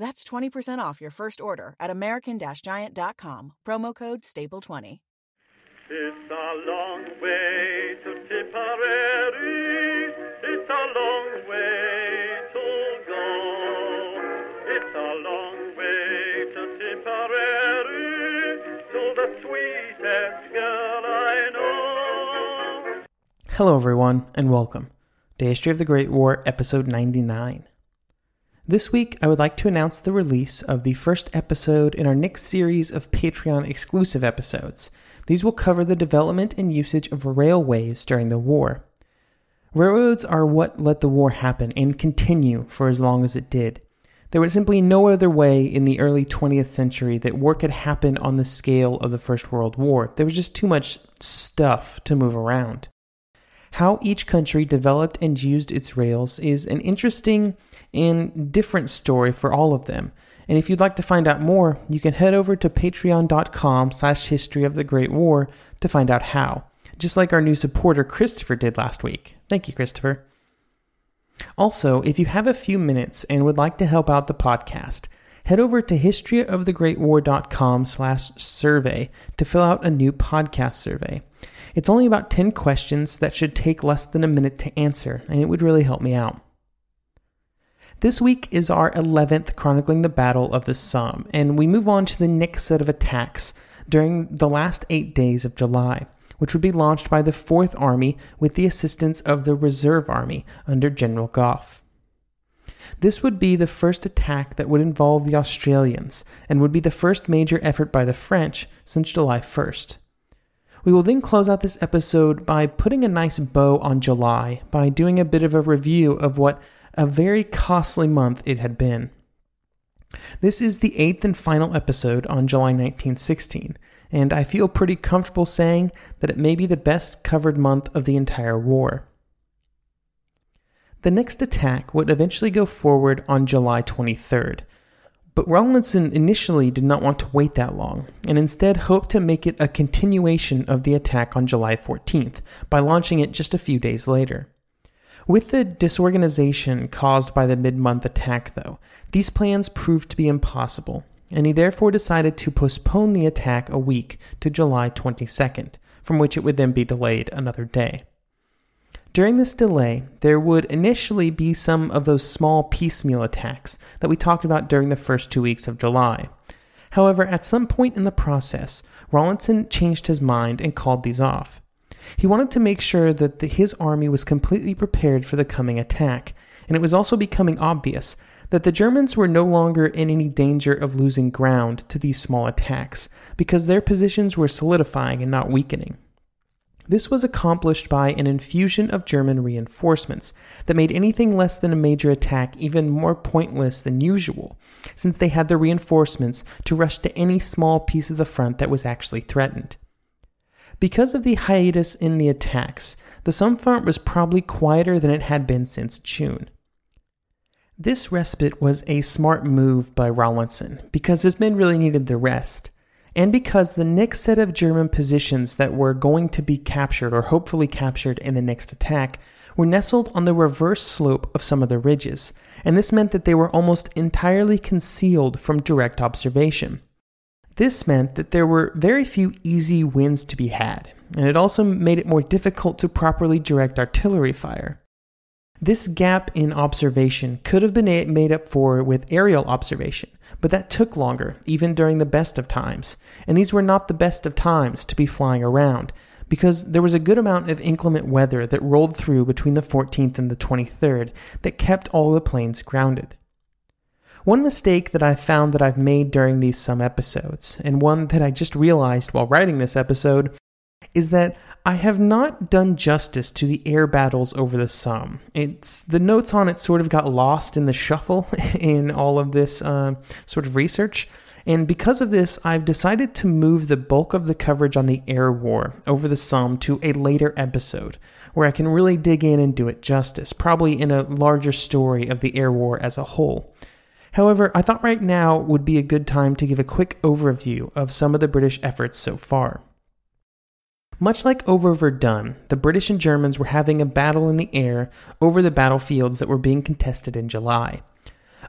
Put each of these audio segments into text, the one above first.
That's 20% off your first order at American Giant.com, promo code STAPLE20. It's a long way to Tipperary. It's a long way to go. It's a long way to Tipperary. To the sweetest girl I know. Hello, everyone, and welcome to History of the Great War, episode 99. This week, I would like to announce the release of the first episode in our next series of Patreon exclusive episodes. These will cover the development and usage of railways during the war. Railroads are what let the war happen and continue for as long as it did. There was simply no other way in the early 20th century that war could happen on the scale of the First World War. There was just too much stuff to move around. How each country developed and used its rails is an interesting and different story for all of them. And if you'd like to find out more, you can head over to patreon.com slash history of the Great War to find out how. Just like our new supporter Christopher did last week. Thank you, Christopher. Also, if you have a few minutes and would like to help out the podcast, head over to historyofthegreatwar.com slash survey to fill out a new podcast survey. It's only about 10 questions that should take less than a minute to answer, and it would really help me out. This week is our 11th chronicling the Battle of the Somme, and we move on to the next set of attacks during the last eight days of July, which would be launched by the Fourth Army with the assistance of the Reserve Army under General Gough. This would be the first attack that would involve the Australians, and would be the first major effort by the French since July 1st. We will then close out this episode by putting a nice bow on July by doing a bit of a review of what a very costly month it had been. This is the eighth and final episode on July 1916, and I feel pretty comfortable saying that it may be the best covered month of the entire war. The next attack would eventually go forward on July 23rd, but Rawlinson initially did not want to wait that long, and instead hoped to make it a continuation of the attack on July 14th by launching it just a few days later. With the disorganization caused by the mid month attack, though, these plans proved to be impossible, and he therefore decided to postpone the attack a week to July 22nd, from which it would then be delayed another day. During this delay, there would initially be some of those small piecemeal attacks that we talked about during the first two weeks of July. However, at some point in the process, Rawlinson changed his mind and called these off. He wanted to make sure that the, his army was completely prepared for the coming attack, and it was also becoming obvious that the Germans were no longer in any danger of losing ground to these small attacks, because their positions were solidifying and not weakening. This was accomplished by an infusion of German reinforcements that made anything less than a major attack even more pointless than usual, since they had the reinforcements to rush to any small piece of the front that was actually threatened. Because of the hiatus in the attacks, the Somme front was probably quieter than it had been since June. This respite was a smart move by Rawlinson because his men really needed the rest and because the next set of German positions that were going to be captured or hopefully captured in the next attack were nestled on the reverse slope of some of the ridges, and this meant that they were almost entirely concealed from direct observation. This meant that there were very few easy wins to be had, and it also made it more difficult to properly direct artillery fire. This gap in observation could have been made up for with aerial observation, but that took longer, even during the best of times. And these were not the best of times to be flying around, because there was a good amount of inclement weather that rolled through between the 14th and the 23rd that kept all the planes grounded. One mistake that I found that I've made during these some episodes, and one that I just realized while writing this episode, is that I have not done justice to the air battles over the Somme. It's the notes on it sort of got lost in the shuffle in all of this uh, sort of research. And because of this, I've decided to move the bulk of the coverage on the air war over the Somme to a later episode, where I can really dig in and do it justice, probably in a larger story of the air war as a whole. However, I thought right now would be a good time to give a quick overview of some of the British efforts so far. Much like over Verdun, the British and Germans were having a battle in the air over the battlefields that were being contested in July.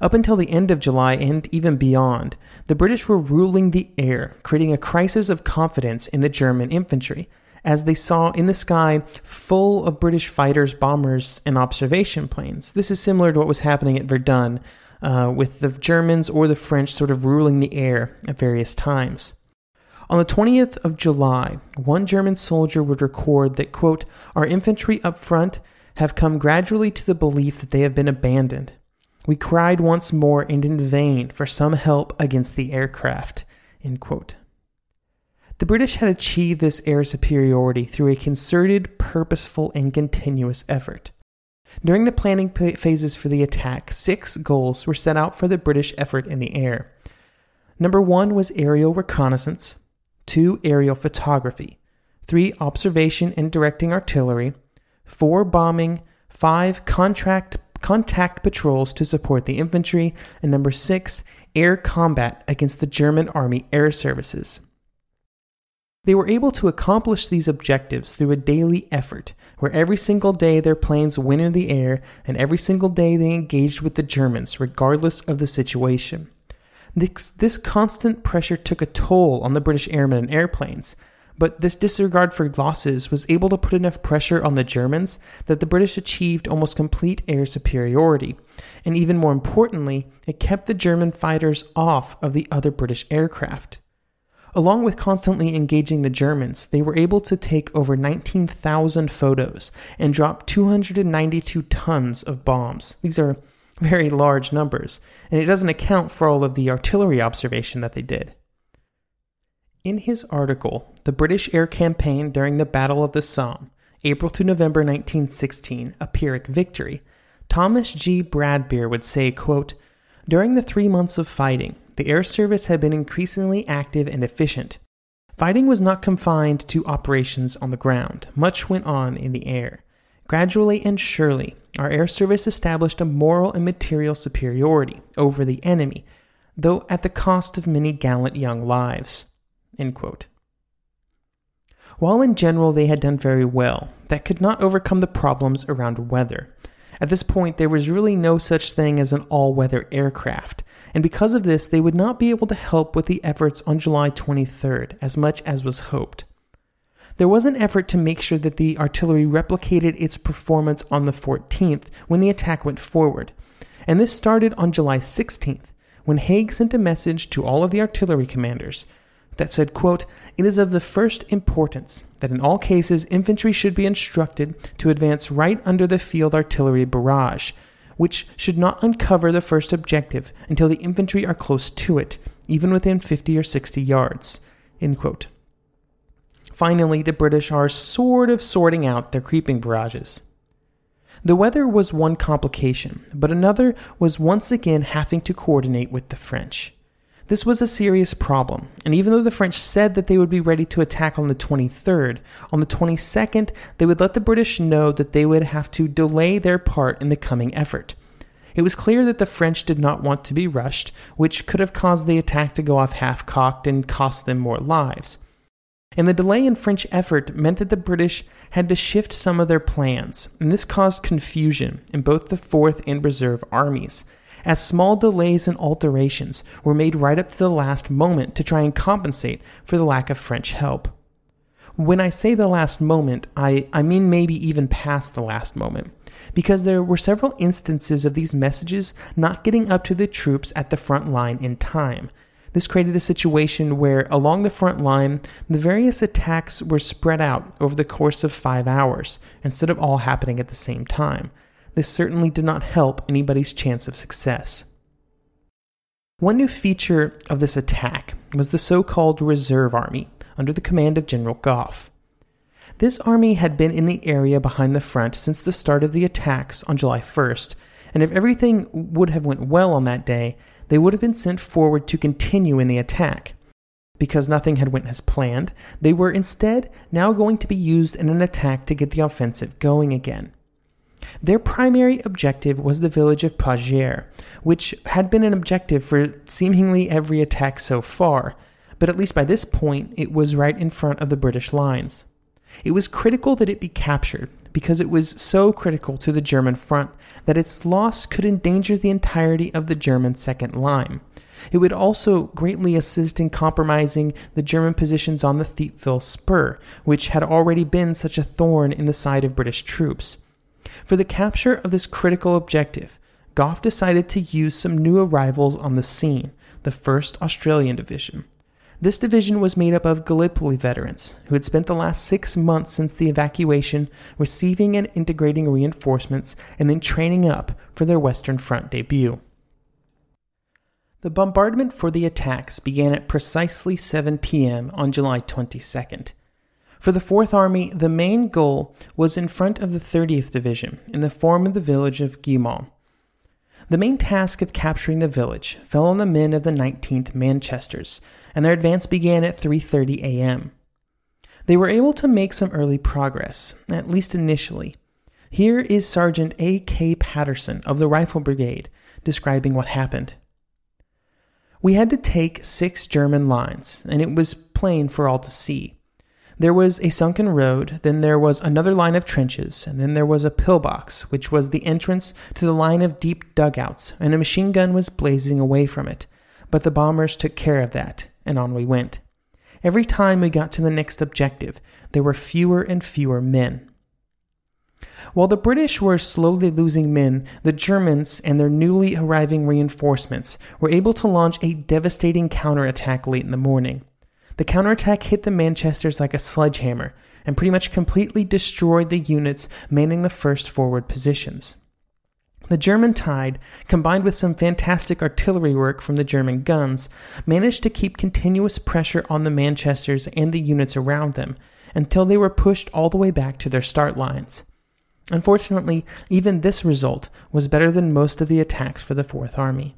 Up until the end of July and even beyond, the British were ruling the air, creating a crisis of confidence in the German infantry, as they saw in the sky full of British fighters, bombers, and observation planes. This is similar to what was happening at Verdun, uh, with the Germans or the French sort of ruling the air at various times. On the 20th of July, one German soldier would record that, quote, Our infantry up front have come gradually to the belief that they have been abandoned. We cried once more and in vain for some help against the aircraft. The British had achieved this air superiority through a concerted, purposeful, and continuous effort. During the planning phases for the attack, six goals were set out for the British effort in the air. Number one was aerial reconnaissance, two, aerial photography, three, observation and directing artillery, four, bombing, five, contract, contact patrols to support the infantry, and number six, air combat against the German Army Air Services. They were able to accomplish these objectives through a daily effort, where every single day their planes went in the air and every single day they engaged with the Germans, regardless of the situation. This, this constant pressure took a toll on the British airmen and airplanes, but this disregard for losses was able to put enough pressure on the Germans that the British achieved almost complete air superiority. And even more importantly, it kept the German fighters off of the other British aircraft. Along with constantly engaging the Germans, they were able to take over 19,000 photos and drop 292 tons of bombs. These are very large numbers, and it doesn't account for all of the artillery observation that they did. In his article, The British Air Campaign During the Battle of the Somme, April to November 1916, A Pyrrhic Victory, Thomas G. Bradbeer would say, quote, During the three months of fighting, the air service had been increasingly active and efficient. Fighting was not confined to operations on the ground, much went on in the air. Gradually and surely, our air service established a moral and material superiority over the enemy, though at the cost of many gallant young lives. While in general they had done very well, that could not overcome the problems around weather. At this point, there was really no such thing as an all weather aircraft, and because of this, they would not be able to help with the efforts on July 23rd as much as was hoped. There was an effort to make sure that the artillery replicated its performance on the 14th when the attack went forward, and this started on July 16th when Haig sent a message to all of the artillery commanders that said, quote, It is of the first importance that in all cases infantry should be instructed to advance right under the field artillery barrage, which should not uncover the first objective until the infantry are close to it, even within 50 or 60 yards. Finally, the British are sort of sorting out their creeping barrages. The weather was one complication, but another was once again having to coordinate with the French. This was a serious problem, and even though the French said that they would be ready to attack on the 23rd, on the 22nd they would let the British know that they would have to delay their part in the coming effort. It was clear that the French did not want to be rushed, which could have caused the attack to go off half cocked and cost them more lives. And the delay in French effort meant that the British had to shift some of their plans, and this caused confusion in both the 4th and Reserve armies as small delays and alterations were made right up to the last moment to try and compensate for the lack of French help. When I say the last moment, I, I mean maybe even past the last moment. because there were several instances of these messages not getting up to the troops at the front line in time. This created a situation where, along the front line, the various attacks were spread out over the course of five hours, instead of all happening at the same time. This certainly did not help anybody's chance of success. One new feature of this attack was the so called Reserve Army, under the command of General Gough. This army had been in the area behind the front since the start of the attacks on July 1st, and if everything would have went well on that day, they would have been sent forward to continue in the attack. Because nothing had went as planned, they were instead now going to be used in an attack to get the offensive going again. Their primary objective was the village of Pozières, which had been an objective for seemingly every attack so far, but at least by this point it was right in front of the British lines. It was critical that it be captured because it was so critical to the German front that its loss could endanger the entirety of the German second line. It would also greatly assist in compromising the German positions on the Thiepval Spur, which had already been such a thorn in the side of British troops. For the capture of this critical objective, Gough decided to use some new arrivals on the scene, the 1st Australian Division. This division was made up of Gallipoli veterans who had spent the last six months since the evacuation receiving and integrating reinforcements and then training up for their Western Front debut. The bombardment for the attacks began at precisely 7 p.m. on July 22nd. For the Fourth Army, the main goal was in front of the 30th Division in the form of the village of Guillemont. The main task of capturing the village fell on the men of the 19th Manchesters, and their advance began at 3:30 a.m. They were able to make some early progress, at least initially. Here is Sergeant A.K. Patterson of the Rifle Brigade describing what happened. We had to take six German lines, and it was plain for all to see. There was a sunken road, then there was another line of trenches, and then there was a pillbox, which was the entrance to the line of deep dugouts, and a machine gun was blazing away from it. But the bombers took care of that, and on we went. Every time we got to the next objective, there were fewer and fewer men. While the British were slowly losing men, the Germans and their newly arriving reinforcements were able to launch a devastating counterattack late in the morning. The counterattack hit the Manchesters like a sledgehammer and pretty much completely destroyed the units manning the first forward positions. The German tide, combined with some fantastic artillery work from the German guns, managed to keep continuous pressure on the Manchesters and the units around them until they were pushed all the way back to their start lines. Unfortunately, even this result was better than most of the attacks for the Fourth Army.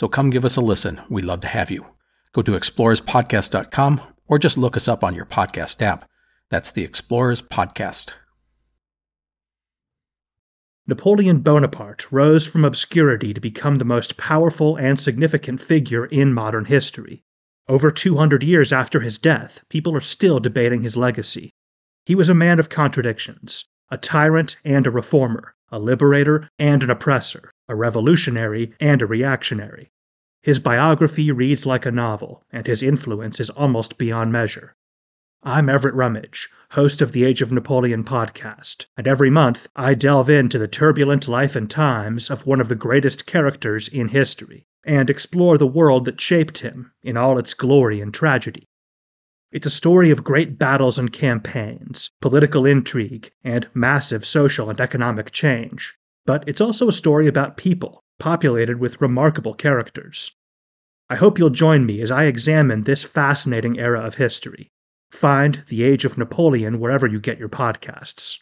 So come give us a listen. We'd love to have you. Go to explorerspodcast.com or just look us up on your podcast app. That's the Explorers Podcast. Napoleon Bonaparte rose from obscurity to become the most powerful and significant figure in modern history. Over 200 years after his death, people are still debating his legacy. He was a man of contradictions, a tyrant and a reformer, a liberator and an oppressor, a revolutionary and a reactionary. His biography reads like a novel, and his influence is almost beyond measure. I'm Everett Rummage, host of the Age of Napoleon podcast, and every month I delve into the turbulent life and times of one of the greatest characters in history and explore the world that shaped him in all its glory and tragedy. It's a story of great battles and campaigns, political intrigue, and massive social and economic change, but it's also a story about people, populated with remarkable characters. I hope you'll join me as I examine this fascinating era of history. Find The Age of Napoleon wherever you get your podcasts.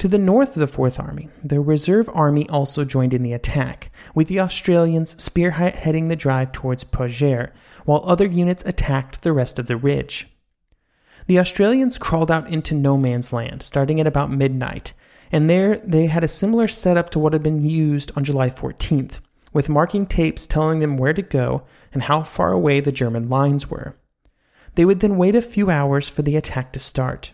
To the north of the Fourth Army, the Reserve Army also joined in the attack, with the Australians spearheading the drive towards Pozières, while other units attacked the rest of the ridge. The Australians crawled out into no man's land, starting at about midnight, and there they had a similar setup to what had been used on July 14th, with marking tapes telling them where to go and how far away the German lines were. They would then wait a few hours for the attack to start.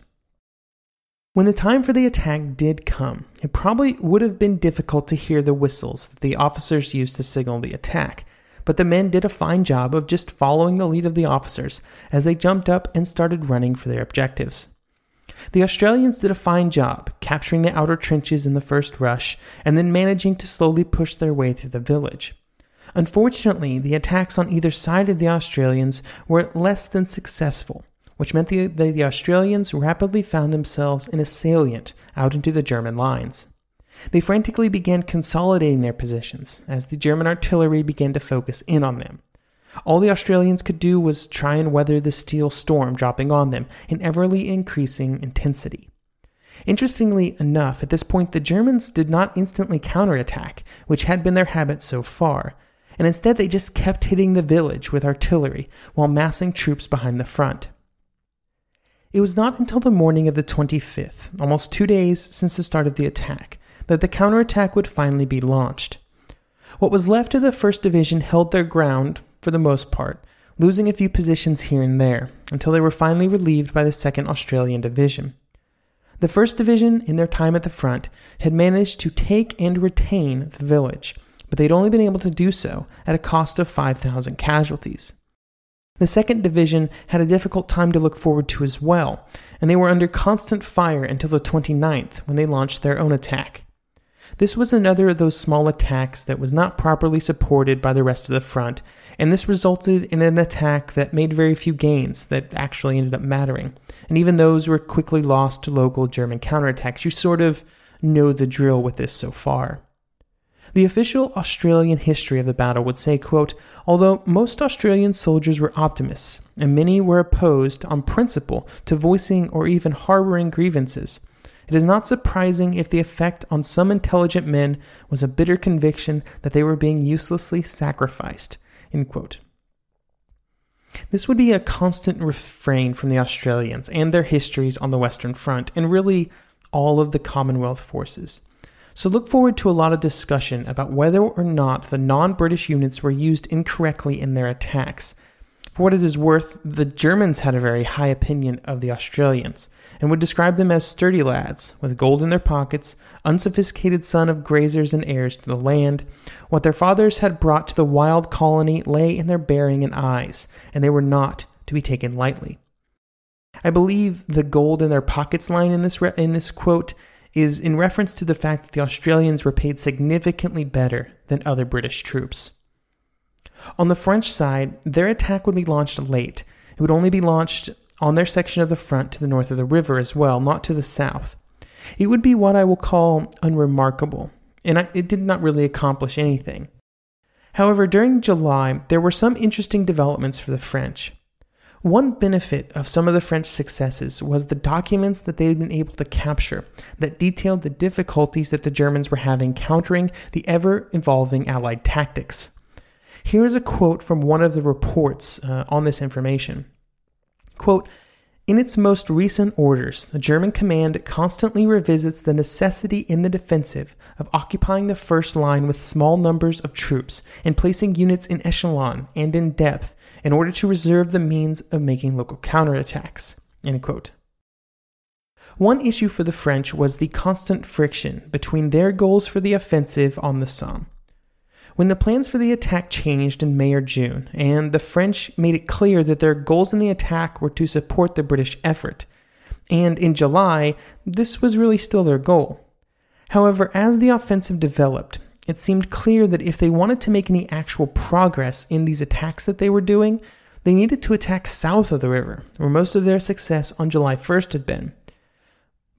When the time for the attack did come, it probably would have been difficult to hear the whistles that the officers used to signal the attack, but the men did a fine job of just following the lead of the officers as they jumped up and started running for their objectives. The Australians did a fine job capturing the outer trenches in the first rush and then managing to slowly push their way through the village. Unfortunately, the attacks on either side of the Australians were less than successful, which meant that the, Australians rapidly found themselves in a salient out into the German lines. They frantically began consolidating their positions as the German artillery began to focus in on them. All the Australians could do was try and weather the steel storm dropping on them in everly increasing intensity. Interestingly enough, at this point, the Germans did not instantly counterattack, which had been their habit so far, and instead they just kept hitting the village with artillery while massing troops behind the front. It was not until the morning of the 25th, almost two days since the start of the attack, that the counterattack would finally be launched. What was left of the 1st Division held their ground for the most part, losing a few positions here and there, until they were finally relieved by the 2nd Australian Division. The 1st Division, in their time at the front, had managed to take and retain the village, but they'd only been able to do so at a cost of 5,000 casualties. The second division had a difficult time to look forward to as well, and they were under constant fire until the 29th when they launched their own attack. This was another of those small attacks that was not properly supported by the rest of the front, and this resulted in an attack that made very few gains that actually ended up mattering. And even those were quickly lost to local German counterattacks. You sort of know the drill with this so far. The official Australian history of the battle would say, quote, although most Australian soldiers were optimists, and many were opposed on principle to voicing or even harboring grievances, it is not surprising if the effect on some intelligent men was a bitter conviction that they were being uselessly sacrificed. This would be a constant refrain from the Australians and their histories on the Western Front, and really all of the Commonwealth forces. So look forward to a lot of discussion about whether or not the non British units were used incorrectly in their attacks. For what it is worth, the Germans had a very high opinion of the Australians and would describe them as sturdy lads with gold in their pockets, unsophisticated son of grazers and heirs to the land. What their fathers had brought to the wild colony lay in their bearing and eyes, and they were not to be taken lightly. I believe the gold in their pockets line in this re- in this quote is in reference to the fact that the Australians were paid significantly better than other British troops. On the French side, their attack would be launched late. It would only be launched on their section of the front to the north of the river as well, not to the south. It would be what I will call unremarkable, and I, it did not really accomplish anything. However, during July, there were some interesting developments for the French. One benefit of some of the French successes was the documents that they had been able to capture that detailed the difficulties that the Germans were having countering the ever evolving Allied tactics. Here is a quote from one of the reports uh, on this information. Quote, in its most recent orders, the German command constantly revisits the necessity in the defensive of occupying the first line with small numbers of troops and placing units in echelon and in depth in order to reserve the means of making local counterattacks. One issue for the French was the constant friction between their goals for the offensive on the Somme. When the plans for the attack changed in May or June, and the French made it clear that their goals in the attack were to support the British effort, and in July, this was really still their goal. However, as the offensive developed, it seemed clear that if they wanted to make any actual progress in these attacks that they were doing, they needed to attack south of the river, where most of their success on July 1st had been.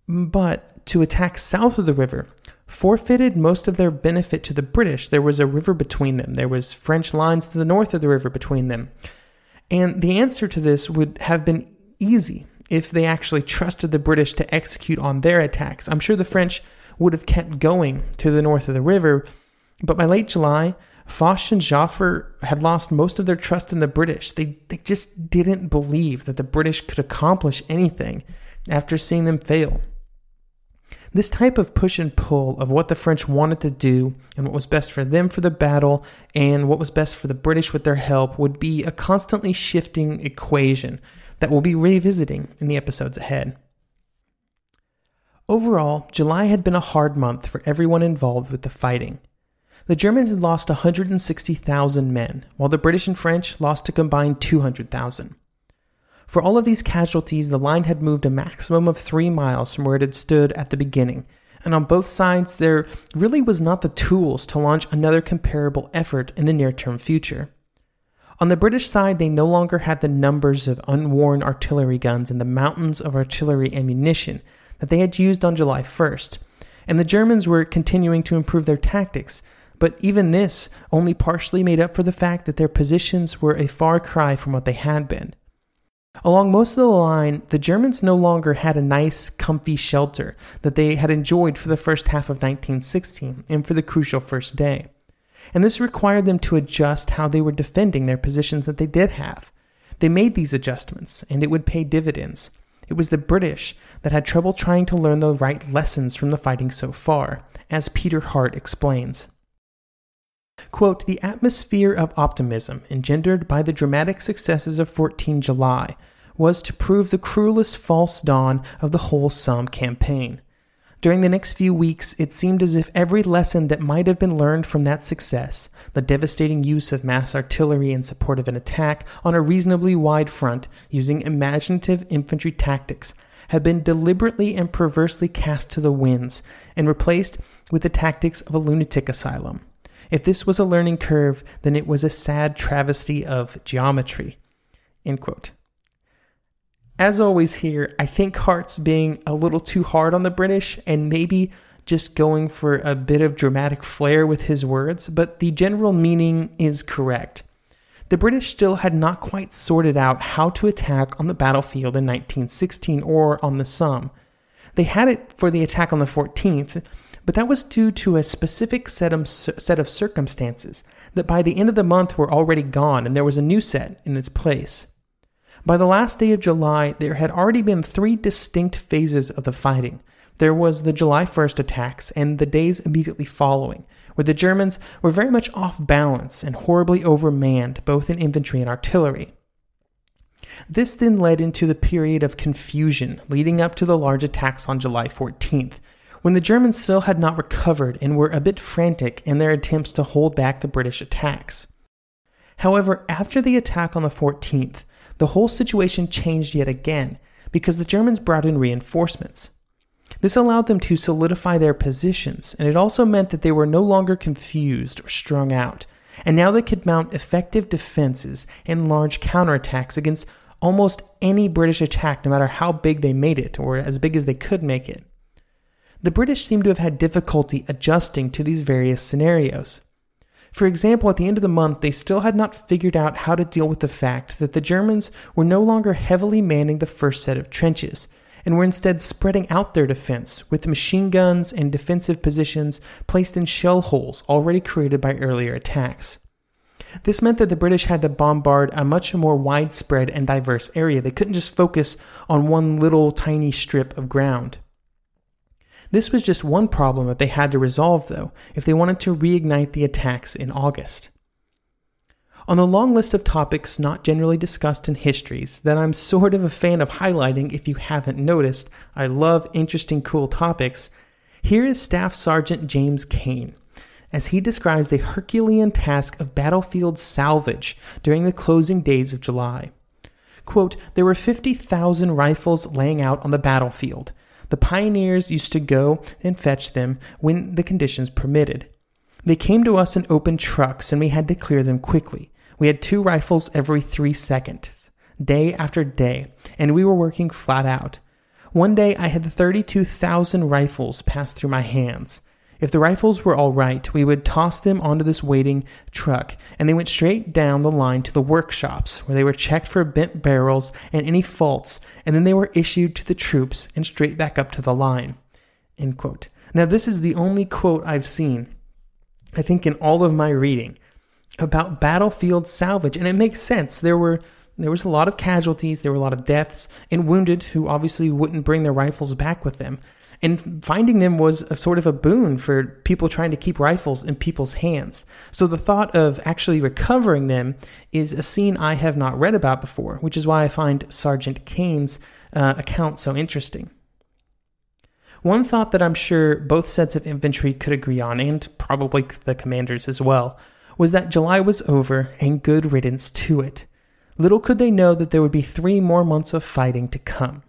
But to attack south of the river forfeited most of their benefit to the British. There was a river between them, there was French lines to the north of the river between them. And the answer to this would have been easy if they actually trusted the British to execute on their attacks. I'm sure the French would have kept going to the north of the river, but by late July, Foch and Joffre had lost most of their trust in the British. They, they just didn't believe that the British could accomplish anything after seeing them fail. This type of push and pull of what the French wanted to do and what was best for them for the battle and what was best for the British with their help would be a constantly shifting equation that we'll be revisiting in the episodes ahead. Overall, July had been a hard month for everyone involved with the fighting. The Germans had lost 160,000 men, while the British and French lost a combined 200,000. For all of these casualties, the line had moved a maximum of three miles from where it had stood at the beginning, and on both sides there really was not the tools to launch another comparable effort in the near term future. On the British side, they no longer had the numbers of unworn artillery guns and the mountains of artillery ammunition that they had used on July 1st, and the Germans were continuing to improve their tactics, but even this only partially made up for the fact that their positions were a far cry from what they had been. Along most of the line, the Germans no longer had a nice, comfy shelter that they had enjoyed for the first half of 1916 and for the crucial first day. And this required them to adjust how they were defending their positions that they did have. They made these adjustments, and it would pay dividends. It was the British that had trouble trying to learn the right lessons from the fighting so far, as Peter Hart explains. Quote, the atmosphere of optimism engendered by the dramatic successes of 14 July was to prove the cruelest false dawn of the whole Somme campaign. During the next few weeks, it seemed as if every lesson that might have been learned from that success, the devastating use of mass artillery in support of an attack on a reasonably wide front using imaginative infantry tactics, had been deliberately and perversely cast to the winds and replaced with the tactics of a lunatic asylum. If this was a learning curve, then it was a sad travesty of geometry. End quote. As always, here, I think Hart's being a little too hard on the British and maybe just going for a bit of dramatic flair with his words, but the general meaning is correct. The British still had not quite sorted out how to attack on the battlefield in 1916 or on the Somme. They had it for the attack on the 14th, but that was due to a specific set of, set of circumstances that by the end of the month were already gone and there was a new set in its place. By the last day of July, there had already been three distinct phases of the fighting. There was the July 1st attacks and the days immediately following, where the Germans were very much off balance and horribly overmanned, both in infantry and artillery. This then led into the period of confusion leading up to the large attacks on July 14th, when the Germans still had not recovered and were a bit frantic in their attempts to hold back the British attacks. However, after the attack on the 14th, the whole situation changed yet again because the Germans brought in reinforcements. This allowed them to solidify their positions, and it also meant that they were no longer confused or strung out, and now they could mount effective defenses and large counterattacks against almost any British attack, no matter how big they made it, or as big as they could make it the British seem to have had difficulty adjusting to these various scenarios. For example, at the end of the month, they still had not figured out how to deal with the fact that the Germans were no longer heavily manning the first set of trenches, and were instead spreading out their defense with machine guns and defensive positions placed in shell holes already created by earlier attacks. This meant that the British had to bombard a much more widespread and diverse area. They couldn't just focus on one little tiny strip of ground. This was just one problem that they had to resolve, though, if they wanted to reignite the attacks in August. On the long list of topics not generally discussed in histories that I'm sort of a fan of highlighting if you haven't noticed, I love interesting, cool topics, here is Staff Sergeant James Kane as he describes the Herculean task of battlefield salvage during the closing days of July. Quote, there were 50,000 rifles laying out on the battlefield, the pioneers used to go and fetch them when the conditions permitted. They came to us in open trucks and we had to clear them quickly. We had two rifles every three seconds, day after day, and we were working flat out. One day I had 32,000 rifles pass through my hands. If the rifles were all right, we would toss them onto this waiting truck, and they went straight down the line to the workshops, where they were checked for bent barrels and any faults, and then they were issued to the troops and straight back up to the line. Now, this is the only quote I've seen, I think, in all of my reading about battlefield salvage, and it makes sense. There were there was a lot of casualties, there were a lot of deaths, and wounded who obviously wouldn't bring their rifles back with them. And finding them was a sort of a boon for people trying to keep rifles in people's hands. So the thought of actually recovering them is a scene I have not read about before, which is why I find Sergeant Kane's uh, account so interesting. One thought that I'm sure both sets of infantry could agree on, and probably the commanders as well, was that July was over and good riddance to it. Little could they know that there would be three more months of fighting to come.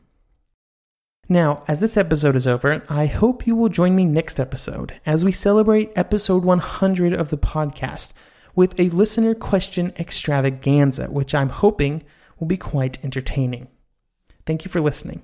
Now, as this episode is over, I hope you will join me next episode as we celebrate episode 100 of the podcast with a listener question extravaganza, which I'm hoping will be quite entertaining. Thank you for listening.